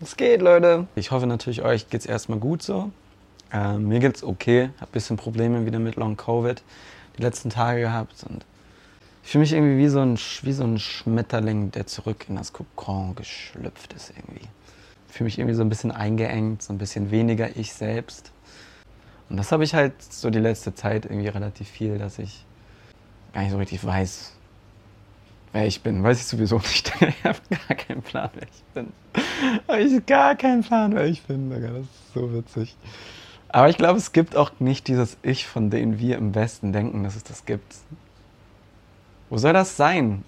Was geht, Leute? Ich hoffe natürlich, euch geht's erstmal gut so. Äh, mir geht's okay. Hab ein bisschen Probleme wieder mit Long Covid die letzten Tage gehabt und ich fühle mich irgendwie wie so, ein, wie so ein Schmetterling, der zurück in das Kokon geschlüpft ist irgendwie. Ich fühle mich irgendwie so ein bisschen eingeengt, so ein bisschen weniger ich selbst. Und das habe ich halt so die letzte Zeit irgendwie relativ viel, dass ich gar nicht so richtig weiß, wer ich bin. Weiß ich sowieso nicht. ich habe gar keinen Plan, wer ich bin. habe ich gar keinen Plan, wer ich bin. Das ist so witzig. Aber ich glaube, es gibt auch nicht dieses Ich, von dem wir im Westen denken, dass es das gibt. Wo soll das sein?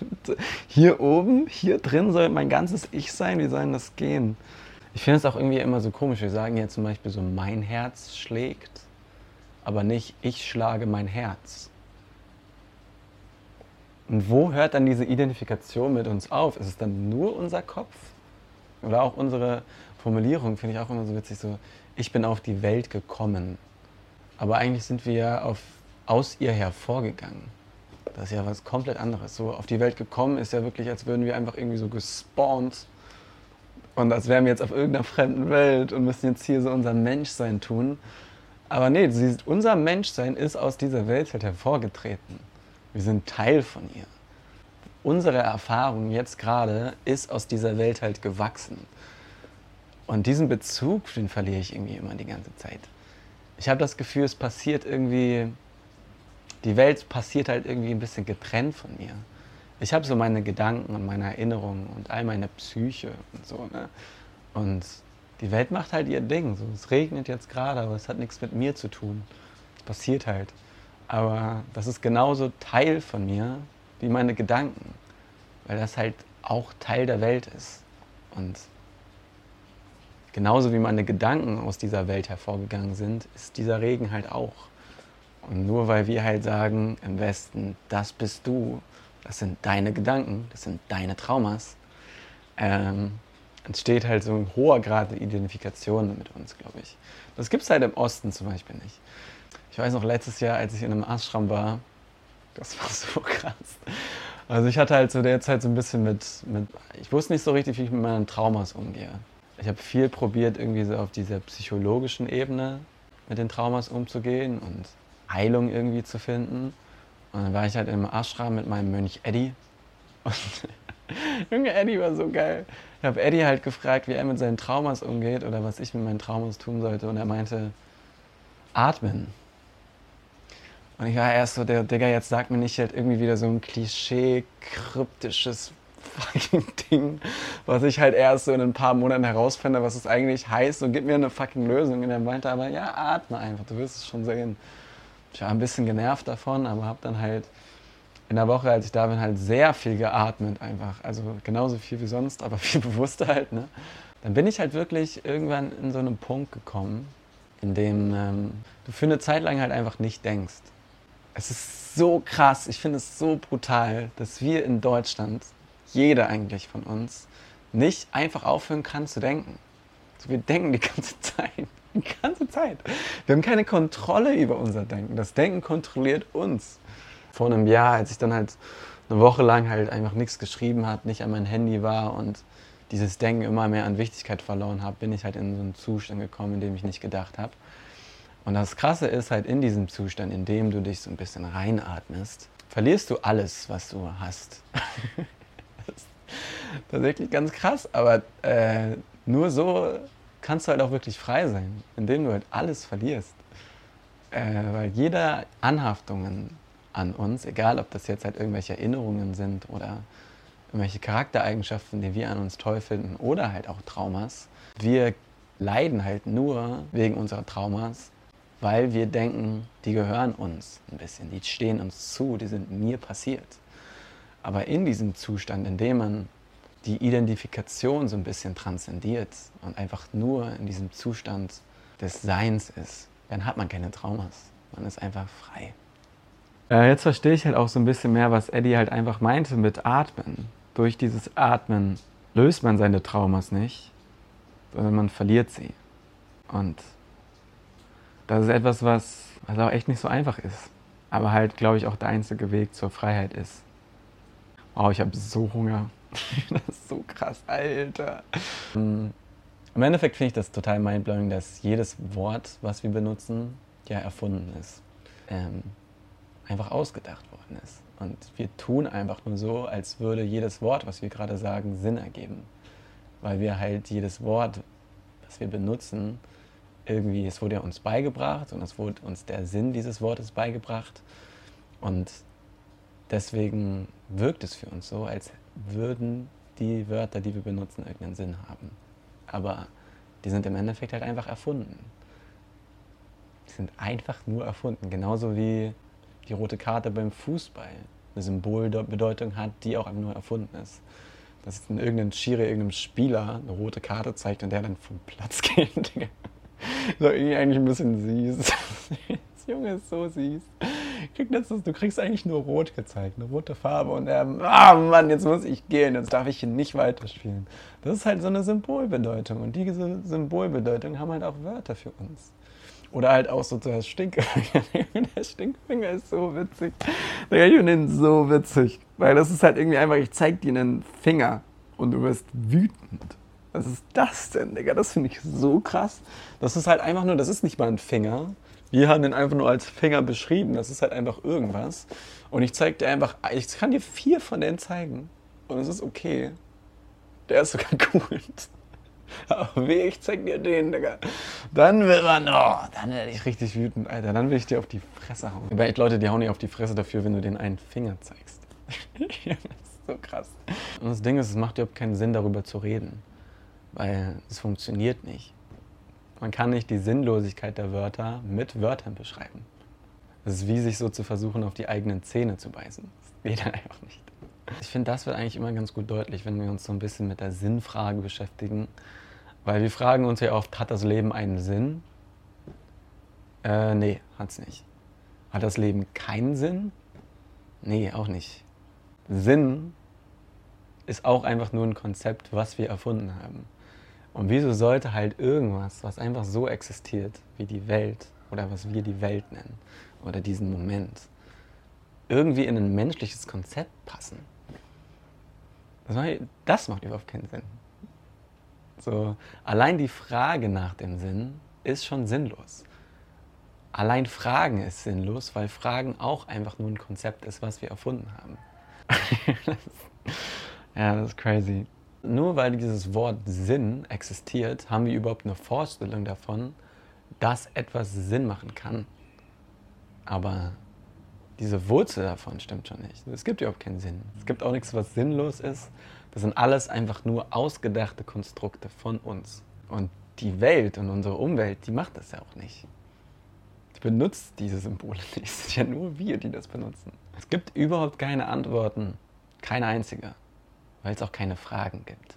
hier oben, hier drin soll mein ganzes Ich sein. Wie soll denn das gehen? Ich finde es auch irgendwie immer so komisch. Wir sagen ja zum Beispiel so, mein Herz schlägt, aber nicht ich schlage mein Herz. Und wo hört dann diese Identifikation mit uns auf? Ist es dann nur unser Kopf? Oder auch unsere Formulierung finde ich auch immer so witzig, so ich bin auf die Welt gekommen. Aber eigentlich sind wir ja aus ihr hervorgegangen. Das ist ja was komplett anderes. So auf die Welt gekommen ist ja wirklich, als würden wir einfach irgendwie so gespawnt und als wären wir jetzt auf irgendeiner fremden Welt und müssen jetzt hier so unser Menschsein tun. Aber nee, unser Menschsein ist aus dieser Welt halt hervorgetreten. Wir sind Teil von ihr. Unsere Erfahrung jetzt gerade ist aus dieser Welt halt gewachsen. Und diesen Bezug, den verliere ich irgendwie immer die ganze Zeit. Ich habe das Gefühl, es passiert irgendwie, die Welt passiert halt irgendwie ein bisschen getrennt von mir. Ich habe so meine Gedanken und meine Erinnerungen und all meine Psyche und so. Ne? Und die Welt macht halt ihr Ding. So, es regnet jetzt gerade, aber es hat nichts mit mir zu tun. Es passiert halt. Aber das ist genauso Teil von mir wie meine Gedanken, weil das halt auch Teil der Welt ist. Und genauso wie meine Gedanken aus dieser Welt hervorgegangen sind, ist dieser Regen halt auch. Und nur weil wir halt sagen im Westen, das bist du, das sind deine Gedanken, das sind deine Traumas, ähm, entsteht halt so ein hoher Grad der Identifikation mit uns, glaube ich. Das gibt es halt im Osten zum Beispiel nicht. Ich weiß noch, letztes Jahr, als ich in einem Ashram war, das war so krass. Also ich hatte halt zu der Zeit so ein bisschen mit, mit ich wusste nicht so richtig, wie ich mit meinen Traumas umgehe ich habe viel probiert, irgendwie so auf dieser psychologischen Ebene mit den Traumas umzugehen und Heilung irgendwie zu finden. Und dann war ich halt im Ashram mit meinem Mönch Eddie. Und Junge, Eddie war so geil. Ich habe Eddie halt gefragt, wie er mit seinen Traumas umgeht oder was ich mit meinen Traumas tun sollte. Und er meinte, atmen. Und ich war erst so, der Digga, jetzt sagt mir nicht halt irgendwie wieder so ein Klischee, kryptisches fucking Ding, was ich halt erst so in ein paar Monaten herausfinde, was es eigentlich heißt und gib mir eine fucking Lösung. Und er meinte aber, ja, atme einfach, du wirst es schon sehen. Ich war ein bisschen genervt davon, aber habe dann halt in der Woche, als ich da bin, halt sehr viel geatmet einfach. Also genauso viel wie sonst, aber viel bewusster halt. Ne? Dann bin ich halt wirklich irgendwann in so einem Punkt gekommen, in dem ähm, du für eine Zeit lang halt einfach nicht denkst. Es ist so krass, ich finde es so brutal, dass wir in Deutschland jeder eigentlich von uns, nicht einfach aufhören kann zu denken. Also wir denken die ganze Zeit. Die ganze Zeit. Wir haben keine Kontrolle über unser Denken. Das Denken kontrolliert uns. Vor einem Jahr, als ich dann halt eine Woche lang halt einfach nichts geschrieben habe, nicht an mein Handy war und dieses Denken immer mehr an Wichtigkeit verloren habe, bin ich halt in so einen Zustand gekommen, in dem ich nicht gedacht habe. Und das Krasse ist halt in diesem Zustand, in dem du dich so ein bisschen reinatmest, verlierst du alles, was du hast. tatsächlich ganz krass, aber äh, nur so kannst du halt auch wirklich frei sein, indem du halt alles verlierst. Äh, weil jede Anhaftungen an uns, egal ob das jetzt halt irgendwelche Erinnerungen sind oder irgendwelche Charaktereigenschaften, die wir an uns toll finden oder halt auch Traumas, wir leiden halt nur wegen unserer Traumas, weil wir denken, die gehören uns ein bisschen, die stehen uns zu, die sind mir passiert. Aber in diesem Zustand, in dem man die Identifikation so ein bisschen transzendiert und einfach nur in diesem Zustand des Seins ist, dann hat man keine Traumas. Man ist einfach frei. Äh, jetzt verstehe ich halt auch so ein bisschen mehr, was Eddie halt einfach meinte mit Atmen. Durch dieses Atmen löst man seine Traumas nicht, sondern man verliert sie. Und das ist etwas, was also auch echt nicht so einfach ist. Aber halt, glaube ich, auch der einzige Weg zur Freiheit ist. Wow, ich habe so Hunger. das ist so krass, Alter. Im Endeffekt finde ich das total mindblowing, dass jedes Wort, was wir benutzen, ja erfunden ist. Ähm, einfach ausgedacht worden ist. Und wir tun einfach nur so, als würde jedes Wort, was wir gerade sagen, Sinn ergeben. Weil wir halt jedes Wort, was wir benutzen, irgendwie, es wurde ja uns beigebracht und es wurde uns der Sinn dieses Wortes beigebracht. Und deswegen wirkt es für uns so, als würden die Wörter, die wir benutzen, irgendeinen Sinn haben. Aber die sind im Endeffekt halt einfach erfunden. Die sind einfach nur erfunden. Genauso wie die rote Karte beim Fußball eine Symbolbedeutung hat, die auch nur erfunden ist. Dass in irgendein Schiri, irgendeinem Spieler eine rote Karte zeigt und der dann vom Platz geht. so irgendwie eigentlich ein bisschen süß. Das Junge ist so süß. Krieg das, du kriegst eigentlich nur rot gezeigt, eine rote Farbe und er, ah Mann, jetzt muss ich gehen, jetzt darf ich hier nicht weiterspielen. Das ist halt so eine Symbolbedeutung und diese Symbolbedeutung haben halt auch Wörter für uns. Oder halt auch so der Stinkfinger. der Stinkfinger ist so witzig. Ich finde den so witzig. Weil das ist halt irgendwie einfach, ich zeig dir einen Finger und du wirst wütend. Was ist das denn, Digga? Das finde ich so krass. Das ist halt einfach nur, das ist nicht mal ein Finger. Wir haben den einfach nur als Finger beschrieben. Das ist halt einfach irgendwas. Und ich zeig dir einfach, ich kann dir vier von denen zeigen. Und es ist okay. Der ist sogar gut. Aber weh, ich zeig dir den, Digga. Dann will man, oh, dann werde ich richtig wütend, Alter. Dann will ich dir auf die Fresse hauen. Aber echt Leute, die hauen nicht auf die Fresse dafür, wenn du den einen Finger zeigst. das ist so krass. Und das Ding ist, es macht überhaupt keinen Sinn, darüber zu reden. Weil es funktioniert nicht. Man kann nicht die Sinnlosigkeit der Wörter mit Wörtern beschreiben. Es ist wie sich so zu versuchen, auf die eigenen Zähne zu beißen. Das geht einfach nicht. Ich finde, das wird eigentlich immer ganz gut deutlich, wenn wir uns so ein bisschen mit der Sinnfrage beschäftigen. Weil wir fragen uns ja oft, hat das Leben einen Sinn? Äh, nee, hat's nicht. Hat das Leben keinen Sinn? Nee, auch nicht. Sinn ist auch einfach nur ein Konzept, was wir erfunden haben. Und wieso sollte halt irgendwas, was einfach so existiert wie die Welt oder was wir die Welt nennen oder diesen Moment, irgendwie in ein menschliches Konzept passen? Das macht überhaupt keinen Sinn. So, allein die Frage nach dem Sinn ist schon sinnlos. Allein Fragen ist sinnlos, weil Fragen auch einfach nur ein Konzept ist, was wir erfunden haben. ja, das ist crazy. Nur weil dieses Wort Sinn existiert, haben wir überhaupt eine Vorstellung davon, dass etwas Sinn machen kann. Aber diese Wurzel davon stimmt schon nicht. Es gibt überhaupt keinen Sinn. Es gibt auch nichts, was sinnlos ist. Das sind alles einfach nur ausgedachte Konstrukte von uns. Und die Welt und unsere Umwelt, die macht das ja auch nicht. Die benutzt diese Symbole nicht. Es sind ja nur wir, die das benutzen. Es gibt überhaupt keine Antworten. Keine einzige. Weil es auch keine Fragen gibt.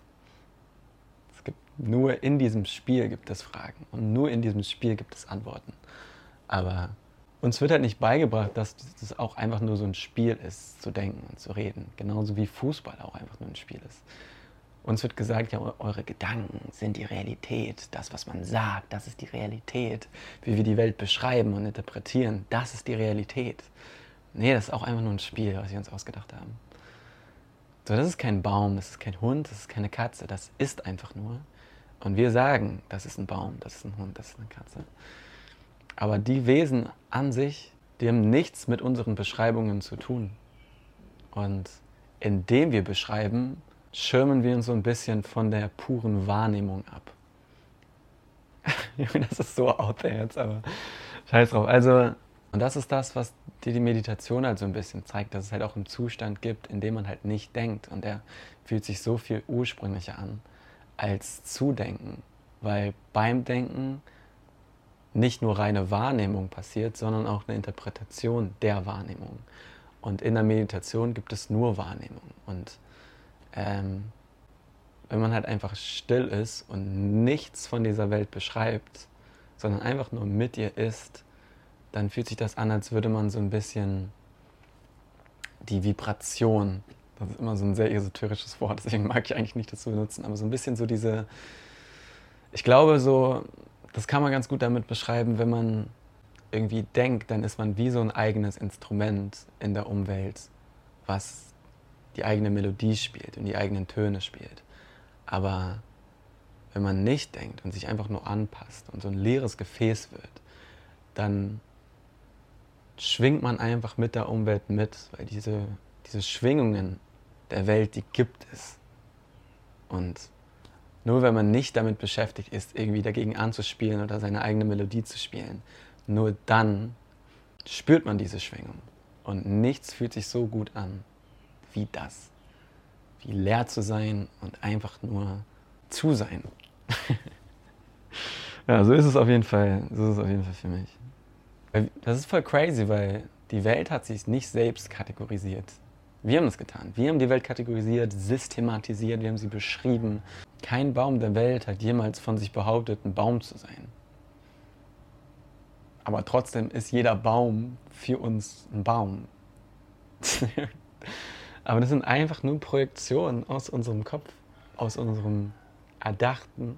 Es gibt nur in diesem Spiel gibt es Fragen. Und nur in diesem Spiel gibt es Antworten. Aber uns wird halt nicht beigebracht, dass das auch einfach nur so ein Spiel ist, zu denken und zu reden. Genauso wie Fußball auch einfach nur ein Spiel ist. Uns wird gesagt, ja, eure Gedanken sind die Realität. Das, was man sagt, das ist die Realität. Wie wir die Welt beschreiben und interpretieren, das ist die Realität. Nee, das ist auch einfach nur ein Spiel, was wir uns ausgedacht haben. So, das ist kein Baum, das ist kein Hund, das ist keine Katze, das ist einfach nur. Und wir sagen, das ist ein Baum, das ist ein Hund, das ist eine Katze. Aber die Wesen an sich, die haben nichts mit unseren Beschreibungen zu tun. Und indem wir beschreiben, schirmen wir uns so ein bisschen von der puren Wahrnehmung ab. das ist so out there jetzt, aber scheiß drauf. Also, und das ist das, was dir die Meditation halt so ein bisschen zeigt, dass es halt auch einen Zustand gibt, in dem man halt nicht denkt. Und der fühlt sich so viel ursprünglicher an als Zudenken. Weil beim Denken nicht nur reine Wahrnehmung passiert, sondern auch eine Interpretation der Wahrnehmung. Und in der Meditation gibt es nur Wahrnehmung. Und ähm, wenn man halt einfach still ist und nichts von dieser Welt beschreibt, sondern einfach nur mit ihr ist, dann fühlt sich das an, als würde man so ein bisschen die Vibration, das ist immer so ein sehr esoterisches Wort, deswegen mag ich eigentlich nicht das zu benutzen, aber so ein bisschen so diese, ich glaube so, das kann man ganz gut damit beschreiben, wenn man irgendwie denkt, dann ist man wie so ein eigenes Instrument in der Umwelt, was die eigene Melodie spielt und die eigenen Töne spielt. Aber wenn man nicht denkt und sich einfach nur anpasst und so ein leeres Gefäß wird, dann schwingt man einfach mit der Umwelt mit, weil diese, diese Schwingungen der Welt, die gibt es. Und nur wenn man nicht damit beschäftigt ist, irgendwie dagegen anzuspielen oder seine eigene Melodie zu spielen, nur dann spürt man diese Schwingung. Und nichts fühlt sich so gut an wie das. Wie leer zu sein und einfach nur zu sein. ja, so ist es auf jeden Fall. So ist es auf jeden Fall für mich. Das ist voll crazy, weil die Welt hat sich nicht selbst kategorisiert. Wir haben es getan. Wir haben die Welt kategorisiert, systematisiert, wir haben sie beschrieben. Kein Baum der Welt hat jemals von sich behauptet, ein Baum zu sein. Aber trotzdem ist jeder Baum für uns ein Baum. Aber das sind einfach nur Projektionen aus unserem Kopf, aus unserem erdachten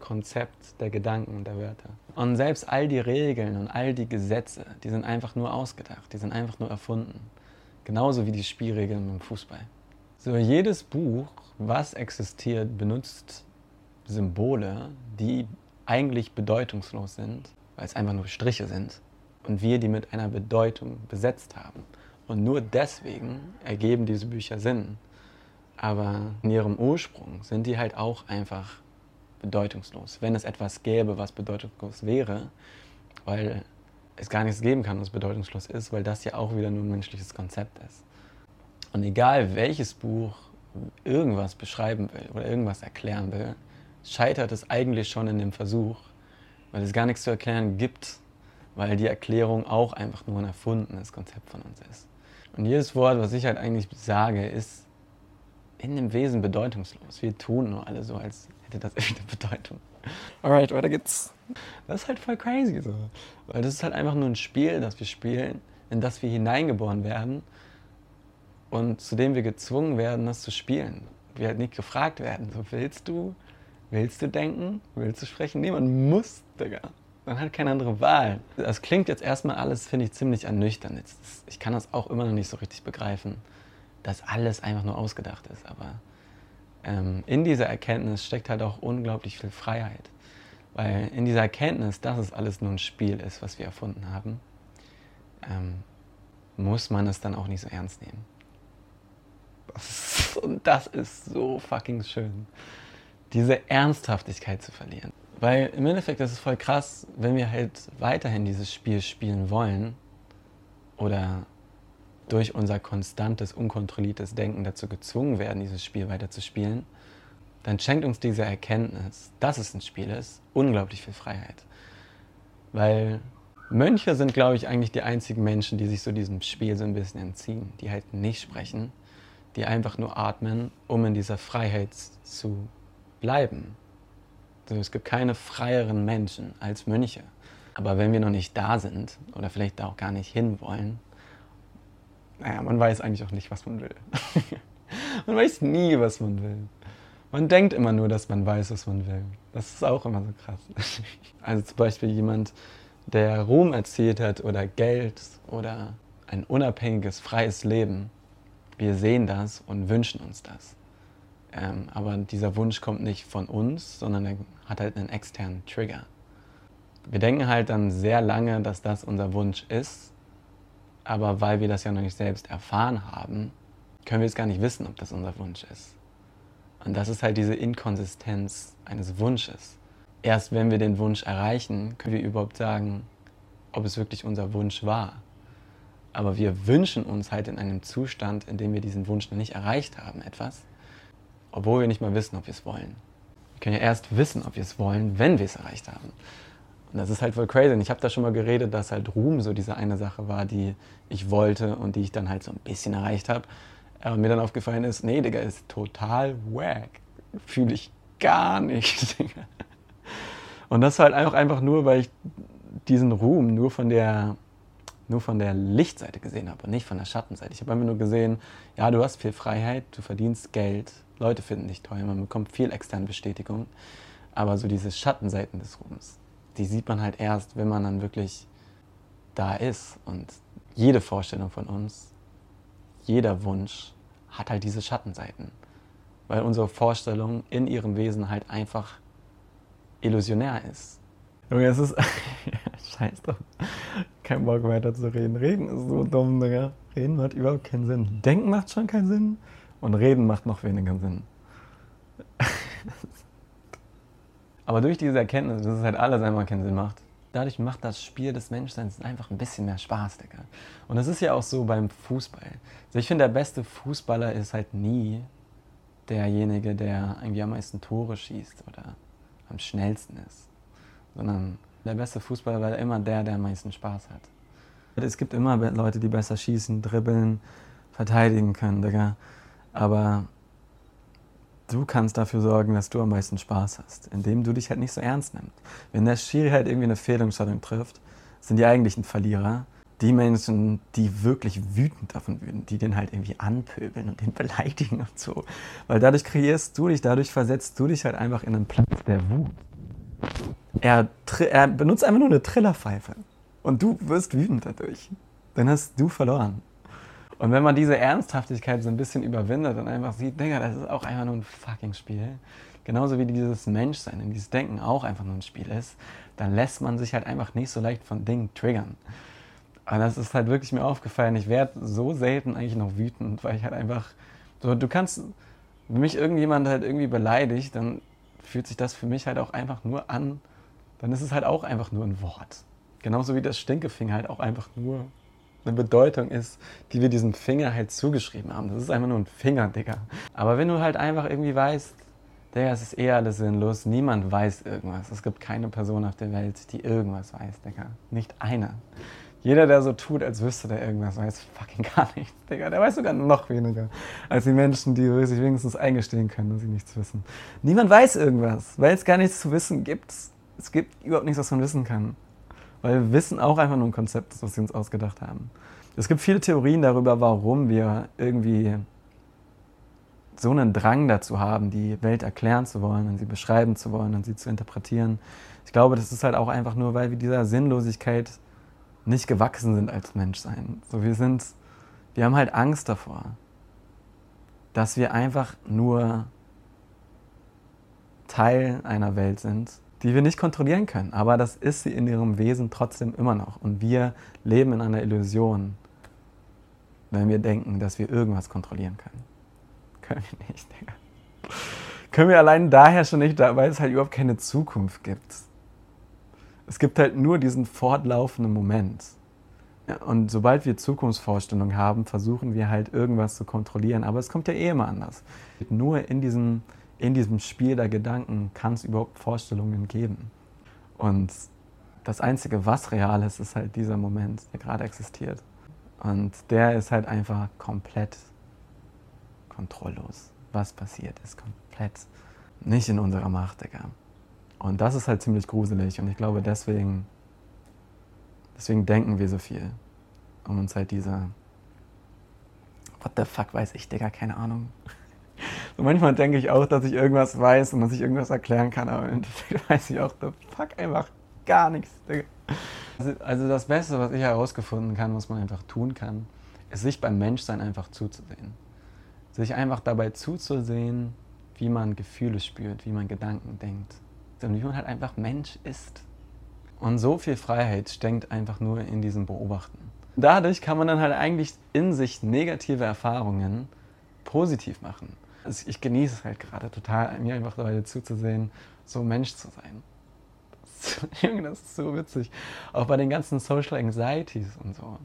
Konzept der Gedanken und der Wörter. Und selbst all die Regeln und all die Gesetze, die sind einfach nur ausgedacht, die sind einfach nur erfunden. Genauso wie die Spielregeln im Fußball. So, jedes Buch, was existiert, benutzt Symbole, die eigentlich bedeutungslos sind, weil es einfach nur Striche sind und wir die mit einer Bedeutung besetzt haben. Und nur deswegen ergeben diese Bücher Sinn. Aber in ihrem Ursprung sind die halt auch einfach bedeutungslos. Wenn es etwas gäbe, was bedeutungslos wäre, weil es gar nichts geben kann, was bedeutungslos ist, weil das ja auch wieder nur ein menschliches Konzept ist. Und egal welches Buch irgendwas beschreiben will oder irgendwas erklären will, scheitert es eigentlich schon in dem Versuch, weil es gar nichts zu erklären gibt, weil die Erklärung auch einfach nur ein erfundenes Konzept von uns ist. Und jedes Wort, was ich halt eigentlich sage, ist in dem Wesen bedeutungslos. Wir tun nur alle so, als hätte das irgendeine Bedeutung. Alright, weiter geht's. Das ist halt voll crazy so. Weil das ist halt einfach nur ein Spiel, das wir spielen, in das wir hineingeboren werden und zu dem wir gezwungen werden, das zu spielen. Wir halt nicht gefragt werden, so willst du, willst du denken, willst du sprechen? Nee, man muss, Digga. Man hat keine andere Wahl. Das klingt jetzt erstmal alles, finde ich, ziemlich ernüchternd. Ich kann das auch immer noch nicht so richtig begreifen, dass alles einfach nur ausgedacht ist. Aber ähm, in dieser Erkenntnis steckt halt auch unglaublich viel Freiheit. Weil in dieser Erkenntnis, dass es alles nur ein Spiel ist, was wir erfunden haben, ähm, muss man es dann auch nicht so ernst nehmen. Und das ist so fucking schön, diese Ernsthaftigkeit zu verlieren. Weil im Endeffekt ist es voll krass, wenn wir halt weiterhin dieses Spiel spielen wollen oder durch unser konstantes, unkontrolliertes Denken dazu gezwungen werden, dieses Spiel weiterzuspielen, dann schenkt uns diese Erkenntnis, dass es ein Spiel ist, unglaublich viel Freiheit. Weil Mönche sind, glaube ich, eigentlich die einzigen Menschen, die sich so diesem Spiel so ein bisschen entziehen, die halt nicht sprechen, die einfach nur atmen, um in dieser Freiheit zu bleiben. Also es gibt keine freieren Menschen als Mönche. Aber wenn wir noch nicht da sind oder vielleicht da auch gar nicht hinwollen, naja, man weiß eigentlich auch nicht, was man will. man weiß nie, was man will. Man denkt immer nur, dass man weiß, was man will. Das ist auch immer so krass. Also zum Beispiel jemand, der Ruhm erzielt hat oder Geld oder ein unabhängiges, freies Leben. Wir sehen das und wünschen uns das. Ähm, aber dieser Wunsch kommt nicht von uns, sondern er hat halt einen externen Trigger. Wir denken halt dann sehr lange, dass das unser Wunsch ist, aber weil wir das ja noch nicht selbst erfahren haben, können wir es gar nicht wissen, ob das unser Wunsch ist. Und das ist halt diese Inkonsistenz eines Wunsches. Erst wenn wir den Wunsch erreichen, können wir überhaupt sagen, ob es wirklich unser Wunsch war. Aber wir wünschen uns halt in einem Zustand, in dem wir diesen Wunsch noch nicht erreicht haben, etwas, obwohl wir nicht mal wissen, ob wir es wollen. Wir können ja erst wissen, ob wir es wollen, wenn wir es erreicht haben. Und das ist halt voll crazy. Und ich habe da schon mal geredet, dass halt Ruhm so diese eine Sache war, die ich wollte und die ich dann halt so ein bisschen erreicht habe. Und mir dann aufgefallen ist, nee, Digga, ist total wack. Fühle ich gar nicht, Digga. Und das halt einfach, einfach nur, weil ich diesen Ruhm nur von der nur von der Lichtseite gesehen habe und nicht von der Schattenseite. Ich habe einfach nur gesehen, ja, du hast viel Freiheit, du verdienst Geld, Leute finden dich toll, man bekommt viel externe Bestätigung. Aber so diese Schattenseiten des Ruhms, die sieht man halt erst, wenn man dann wirklich da ist. Und jede Vorstellung von uns, jeder Wunsch hat halt diese Schattenseiten. Weil unsere Vorstellung in ihrem Wesen halt einfach illusionär ist. Junge, es ist. Scheiß drauf. Kein Bock weiter zu reden. Reden ist so dumm, Digga. Reden macht überhaupt keinen Sinn. Denken macht schon keinen Sinn. Und reden macht noch weniger Sinn. Aber durch diese Erkenntnis, dass es halt alles einfach keinen Sinn macht, dadurch macht das Spiel des Menschseins einfach ein bisschen mehr Spaß, Digga. Und das ist ja auch so beim Fußball. Also ich finde, der beste Fußballer ist halt nie derjenige, der irgendwie am meisten Tore schießt oder am schnellsten ist. Sondern der beste Fußballer war immer der, der am meisten Spaß hat. Es gibt immer Leute, die besser schießen, dribbeln, verteidigen können, Digga. Aber du kannst dafür sorgen, dass du am meisten Spaß hast, indem du dich halt nicht so ernst nimmst. Wenn der Schiri halt irgendwie eine Fehlentscheidung trifft, sind die eigentlichen Verlierer die Menschen, die wirklich wütend davon würden, die den halt irgendwie anpöbeln und den beleidigen und so. Weil dadurch kreierst du dich, dadurch versetzt du dich halt einfach in einen Platz der Wut. Er, er benutzt einfach nur eine Trillerpfeife und du wirst wütend dadurch. Dann hast du verloren. Und wenn man diese Ernsthaftigkeit so ein bisschen überwindet und einfach sieht, Digga, das ist auch einfach nur ein fucking Spiel, genauso wie dieses Menschsein und dieses Denken auch einfach nur ein Spiel ist, dann lässt man sich halt einfach nicht so leicht von Dingen triggern. Aber das ist halt wirklich mir aufgefallen. Ich werde so selten eigentlich noch wütend, weil ich halt einfach so, du kannst, wenn mich irgendjemand halt irgendwie beleidigt, dann fühlt sich das für mich halt auch einfach nur an, dann ist es halt auch einfach nur ein Wort. Genauso wie das Stinkefinger halt auch einfach nur eine Bedeutung ist, die wir diesem Finger halt zugeschrieben haben. Das ist einfach nur ein Finger, Digga. Aber wenn du halt einfach irgendwie weißt, Digga, es ist eh alles sinnlos, niemand weiß irgendwas. Es gibt keine Person auf der Welt, die irgendwas weiß, Digga. Nicht einer. Jeder, der so tut, als wüsste der irgendwas, weiß fucking gar nichts, Digga. Der weiß sogar noch weniger als die Menschen, die sich wenigstens eingestehen können, dass sie nichts wissen. Niemand weiß irgendwas, weil es gar nichts zu wissen gibt. Es gibt überhaupt nichts, was man wissen kann. Weil Wissen auch einfach nur ein Konzept ist, was sie uns ausgedacht haben. Es gibt viele Theorien darüber, warum wir irgendwie so einen Drang dazu haben, die Welt erklären zu wollen und sie beschreiben zu wollen und sie zu interpretieren. Ich glaube, das ist halt auch einfach nur, weil wir dieser Sinnlosigkeit nicht gewachsen sind als Menschsein. So, wir sind, wir haben halt Angst davor, dass wir einfach nur Teil einer Welt sind, die wir nicht kontrollieren können. Aber das ist sie in ihrem Wesen trotzdem immer noch. Und wir leben in einer Illusion, wenn wir denken, dass wir irgendwas kontrollieren können. Können wir nicht, Digga. Können wir allein daher schon nicht, weil es halt überhaupt keine Zukunft gibt. Es gibt halt nur diesen fortlaufenden Moment. Und sobald wir Zukunftsvorstellungen haben, versuchen wir halt irgendwas zu kontrollieren. Aber es kommt ja eh immer anders. Nur in diesem in diesem Spiel der Gedanken kann es überhaupt Vorstellungen geben. Und das Einzige, was real ist, ist halt dieser Moment, der gerade existiert. Und der ist halt einfach komplett kontrolllos. Was passiert, ist komplett nicht in unserer Macht, Digga. Und das ist halt ziemlich gruselig. Und ich glaube, deswegen, deswegen denken wir so viel. Um uns halt diese, what the fuck weiß ich, Digga, keine Ahnung. So manchmal denke ich auch, dass ich irgendwas weiß und dass ich irgendwas erklären kann, aber im Endeffekt weiß ich auch, the fuck einfach gar nichts. Also, also das Beste, was ich herausgefunden kann, was man einfach tun kann, ist sich beim Menschsein einfach zuzusehen. Sich einfach dabei zuzusehen, wie man Gefühle spürt, wie man Gedanken denkt. Und wie man halt einfach Mensch ist. Und so viel Freiheit steckt einfach nur in diesem Beobachten. Dadurch kann man dann halt eigentlich in sich negative Erfahrungen positiv machen. Also ich genieße es halt gerade total, mir einfach dabei zuzusehen, so Mensch zu sein. Junge, das ist so witzig. Auch bei den ganzen Social Anxieties und so.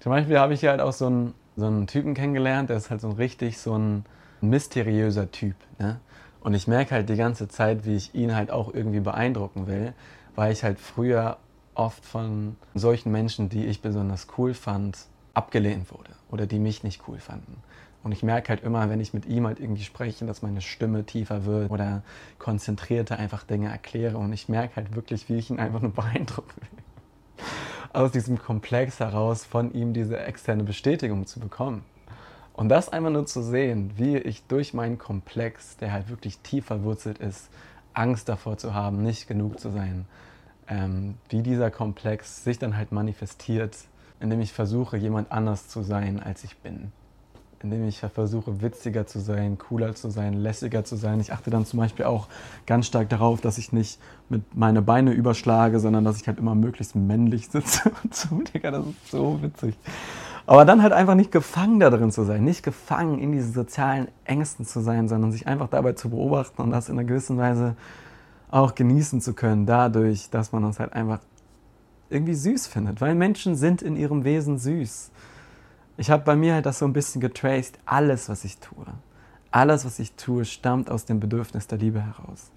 Zum Beispiel habe ich hier halt auch so einen, so einen Typen kennengelernt, der ist halt so ein richtig so ein mysteriöser Typ. Ne? Und ich merke halt die ganze Zeit, wie ich ihn halt auch irgendwie beeindrucken will, weil ich halt früher oft von solchen Menschen, die ich besonders cool fand, abgelehnt wurde oder die mich nicht cool fanden. Und ich merke halt immer, wenn ich mit ihm halt irgendwie spreche, dass meine Stimme tiefer wird oder konzentrierter einfach Dinge erkläre. Und ich merke halt wirklich, wie ich ihn einfach nur beeindrucken will. Aus diesem Komplex heraus von ihm diese externe Bestätigung zu bekommen. Und das einfach nur zu sehen, wie ich durch meinen Komplex, der halt wirklich tief verwurzelt ist, Angst davor zu haben, nicht genug zu sein, ähm, wie dieser Komplex sich dann halt manifestiert, indem ich versuche, jemand anders zu sein, als ich bin. Indem ich versuche, witziger zu sein, cooler zu sein, lässiger zu sein. Ich achte dann zum Beispiel auch ganz stark darauf, dass ich nicht mit meine Beine überschlage, sondern dass ich halt immer möglichst männlich sitze und so, Digga, das ist so witzig. Aber dann halt einfach nicht gefangen da drin zu sein, nicht gefangen in diesen sozialen Ängsten zu sein, sondern sich einfach dabei zu beobachten und das in einer gewissen Weise auch genießen zu können, dadurch, dass man uns halt einfach irgendwie süß findet, weil Menschen sind in ihrem Wesen süß. Ich habe bei mir halt das so ein bisschen getraced, alles, was ich tue, alles, was ich tue, stammt aus dem Bedürfnis der Liebe heraus.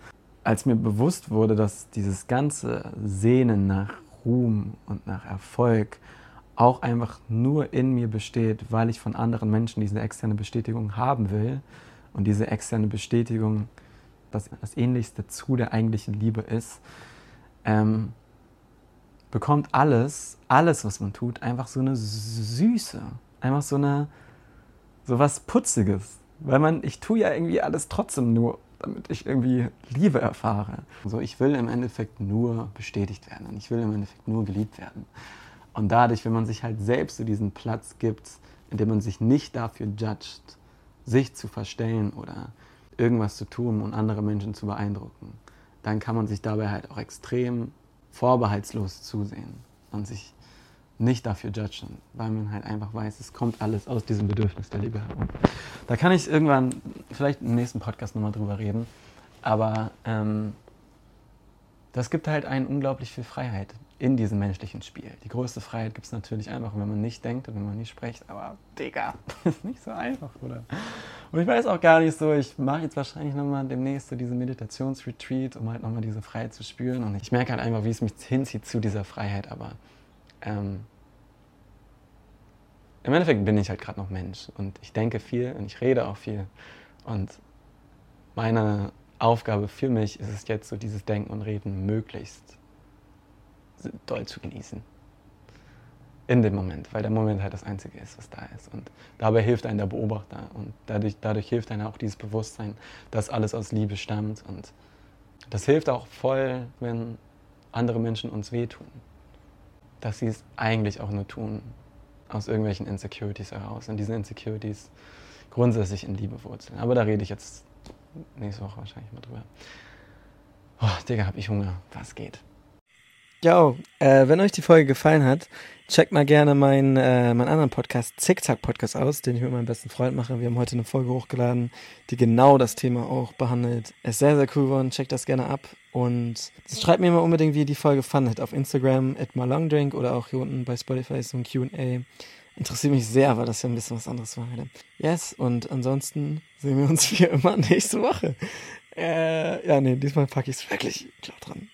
Als mir bewusst wurde, dass dieses ganze Sehnen nach Ruhm und nach Erfolg auch einfach nur in mir besteht, weil ich von anderen Menschen diese externe Bestätigung haben will und diese externe Bestätigung das, das Ähnlichste zu der eigentlichen Liebe ist, ähm, bekommt alles, alles, was man tut, einfach so eine Süße, einfach so eine, so was Putziges. Weil man, ich tue ja irgendwie alles trotzdem nur, damit ich irgendwie Liebe erfahre. So, ich will im Endeffekt nur bestätigt werden und ich will im Endeffekt nur geliebt werden. Und dadurch, wenn man sich halt selbst so diesen Platz gibt, in dem man sich nicht dafür judgt, sich zu verstellen oder irgendwas zu tun und andere Menschen zu beeindrucken, dann kann man sich dabei halt auch extrem vorbehaltslos zusehen und sich nicht dafür judgen, weil man halt einfach weiß, es kommt alles aus diesem Bedürfnis der Liebe herum. Da kann ich irgendwann, vielleicht im nächsten Podcast nochmal drüber reden, aber ähm, das gibt halt einen unglaublich viel Freiheit in diesem menschlichen Spiel. Die größte Freiheit gibt es natürlich einfach, wenn man nicht denkt und wenn man nicht spricht, aber Digga, das ist nicht so einfach, oder? Und ich weiß auch gar nicht so, ich mache jetzt wahrscheinlich nochmal demnächst so diesen Meditationsretreat, um halt nochmal diese Freiheit zu spüren. Und ich merke halt einfach, wie es mich hinzieht zu dieser Freiheit, aber ähm, im Endeffekt bin ich halt gerade noch Mensch und ich denke viel und ich rede auch viel. Und meine Aufgabe für mich ist es jetzt so, dieses Denken und Reden möglichst doll zu genießen. In dem Moment, weil der Moment halt das Einzige ist, was da ist. Und dabei hilft einem der Beobachter und dadurch, dadurch hilft einem auch dieses Bewusstsein, dass alles aus Liebe stammt. Und das hilft auch voll, wenn andere Menschen uns wehtun. Dass sie es eigentlich auch nur tun, aus irgendwelchen Insecurities heraus. Und diese Insecurities grundsätzlich in Liebe wurzeln. Aber da rede ich jetzt nächste Woche wahrscheinlich mal drüber. Oh, Digga, hab ich Hunger. Was geht? Ja, äh, wenn euch die Folge gefallen hat, checkt mal gerne meinen, äh, meinen anderen Podcast, Zickzack Podcast aus, den ich mit meinem besten Freund mache. Wir haben heute eine Folge hochgeladen, die genau das Thema auch behandelt. Ist sehr, sehr cool geworden. Checkt das gerne ab. Und schreibt mir mal unbedingt, wie ihr die Folge fandet. Auf Instagram at malongdrink oder auch hier unten bei Spotify so ein Q&A. Interessiert mich sehr, weil das ja ein bisschen was anderes war heute. Yes, und ansonsten sehen wir uns wie immer nächste Woche. Äh, ja, nee, diesmal packe ich es wirklich klar dran.